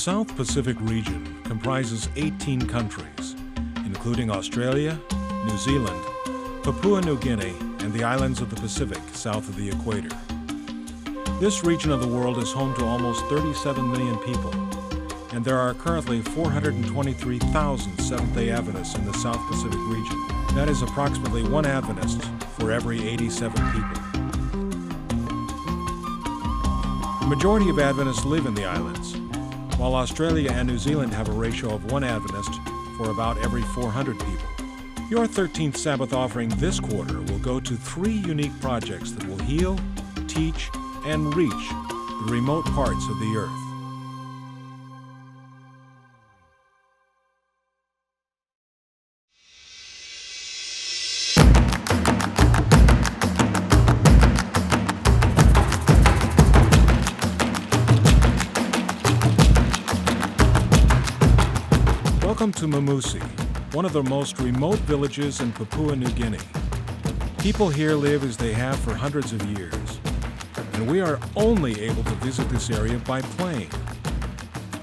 South Pacific region comprises 18 countries, including Australia, New Zealand, Papua New Guinea, and the islands of the Pacific south of the equator. This region of the world is home to almost 37 million people, and there are currently 423,000 Seventh day Adventists in the South Pacific region. That is approximately one Adventist for every 87 people. The majority of Adventists live in the islands, while Australia and New Zealand have a ratio of one Adventist for about every 400 people. Your 13th Sabbath offering this quarter will go to three unique projects that will heal, teach, and reach the remote parts of the earth. Welcome to Mamusi, one of the most remote villages in Papua New Guinea. People here live as they have for hundreds of years, and we are only able to visit this area by plane.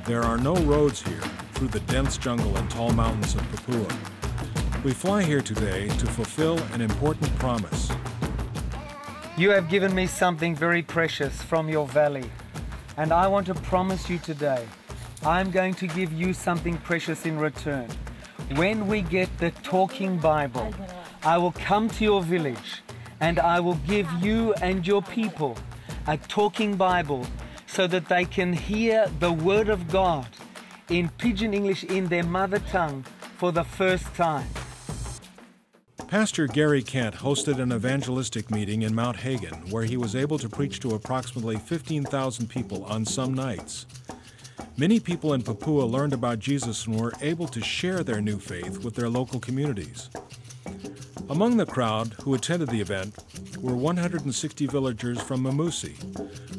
There are no roads here through the dense jungle and tall mountains of Papua. We fly here today to fulfill an important promise. You have given me something very precious from your valley, and I want to promise you today I'm going to give you something precious in return. When we get the talking Bible, I will come to your village and I will give you and your people a talking Bible so that they can hear the Word of God in Pidgin English in their mother tongue for the first time. Pastor Gary Kent hosted an evangelistic meeting in Mount Hagen where he was able to preach to approximately 15,000 people on some nights. Many people in Papua learned about Jesus and were able to share their new faith with their local communities. Among the crowd who attended the event were 160 villagers from Mamusi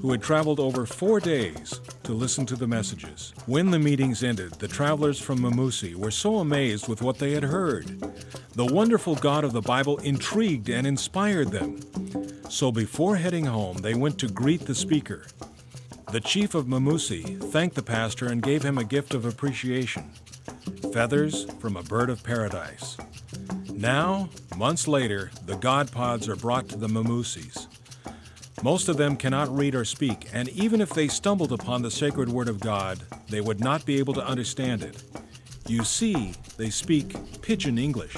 who had traveled over four days to listen to the messages. When the meetings ended, the travelers from Mamusi were so amazed with what they had heard. The wonderful God of the Bible intrigued and inspired them. So before heading home, they went to greet the speaker. The chief of Mamusi thanked the pastor and gave him a gift of appreciation feathers from a bird of paradise. Now, months later, the God pods are brought to the Mamusis. Most of them cannot read or speak, and even if they stumbled upon the sacred word of God, they would not be able to understand it. You see, they speak pidgin English.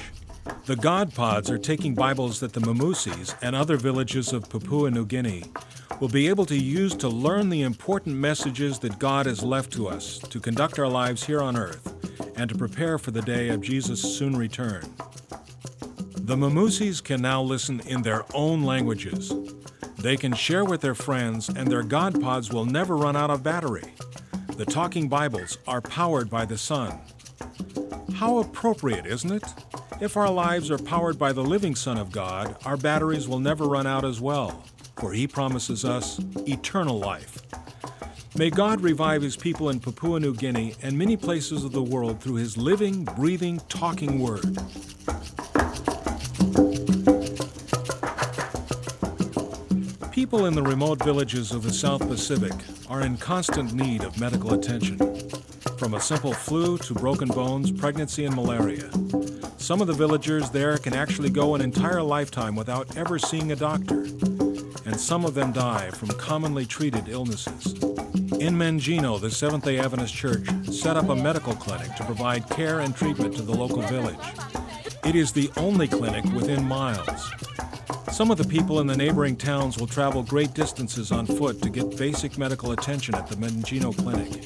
The God pods are taking Bibles that the Mamusis and other villages of Papua New Guinea will be able to use to learn the important messages that God has left to us to conduct our lives here on earth and to prepare for the day of Jesus' soon return. The Mamusis can now listen in their own languages. They can share with their friends, and their God pods will never run out of battery. The Talking Bibles are powered by the sun. How appropriate, isn't it? If our lives are powered by the living Son of God, our batteries will never run out as well for he promises us eternal life. May God revive his people in Papua New Guinea and many places of the world through his living, breathing, talking word. People in the remote villages of the South Pacific are in constant need of medical attention. From a simple flu to broken bones, pregnancy, and malaria. Some of the villagers there can actually go an entire lifetime without ever seeing a doctor and some of them die from commonly treated illnesses. In Mangino, the Seventh day Adventist Church set up a medical clinic to provide care and treatment to the local village. It is the only clinic within miles. Some of the people in the neighboring towns will travel great distances on foot to get basic medical attention at the Mangino Clinic.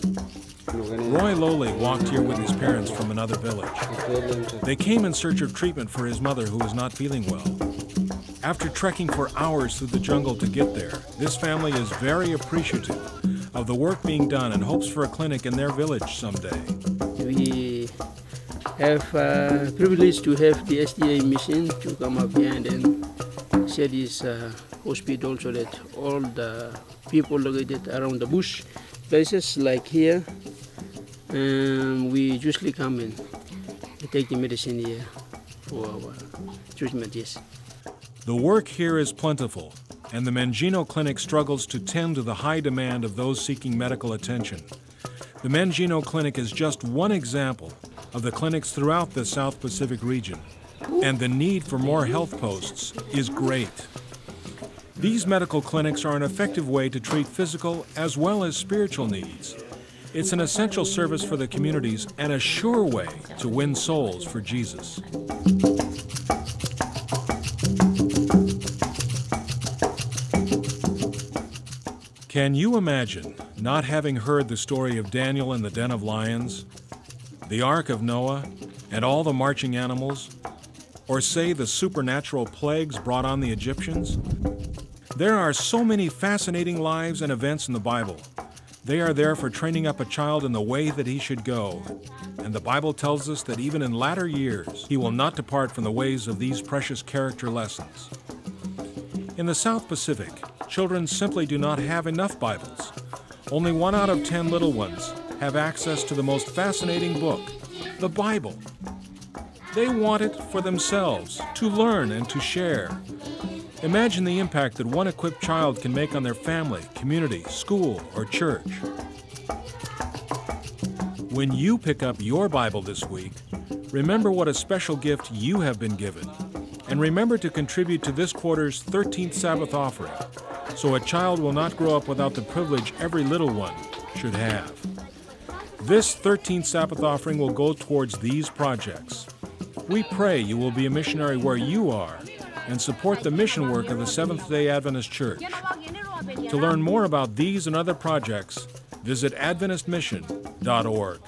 Roy Lowley walked here with his parents from another village. They came in search of treatment for his mother who was not feeling well. After trekking for hours through the jungle to get there, this family is very appreciative of the work being done and hopes for a clinic in their village someday. We have uh, privilege to have the SDA mission to come up here and then set this uh, hospital so that all the people located around the bush places like here, um, we usually come and take the medicine here for our treatment, yes. The work here is plentiful, and the Mangino Clinic struggles to tend to the high demand of those seeking medical attention. The Mangino Clinic is just one example of the clinics throughout the South Pacific region, and the need for more health posts is great. These medical clinics are an effective way to treat physical as well as spiritual needs. It's an essential service for the communities and a sure way to win souls for Jesus. Can you imagine not having heard the story of Daniel in the den of lions, the Ark of Noah, and all the marching animals, or say the supernatural plagues brought on the Egyptians? There are so many fascinating lives and events in the Bible. They are there for training up a child in the way that he should go. And the Bible tells us that even in latter years, he will not depart from the ways of these precious character lessons. In the South Pacific, children simply do not have enough Bibles. Only one out of ten little ones have access to the most fascinating book, the Bible. They want it for themselves, to learn and to share. Imagine the impact that one equipped child can make on their family, community, school, or church. When you pick up your Bible this week, remember what a special gift you have been given. And remember to contribute to this quarter's 13th Sabbath offering, so a child will not grow up without the privilege every little one should have. This 13th Sabbath offering will go towards these projects. We pray you will be a missionary where you are and support the mission work of the Seventh day Adventist Church. To learn more about these and other projects, visit AdventistMission.org.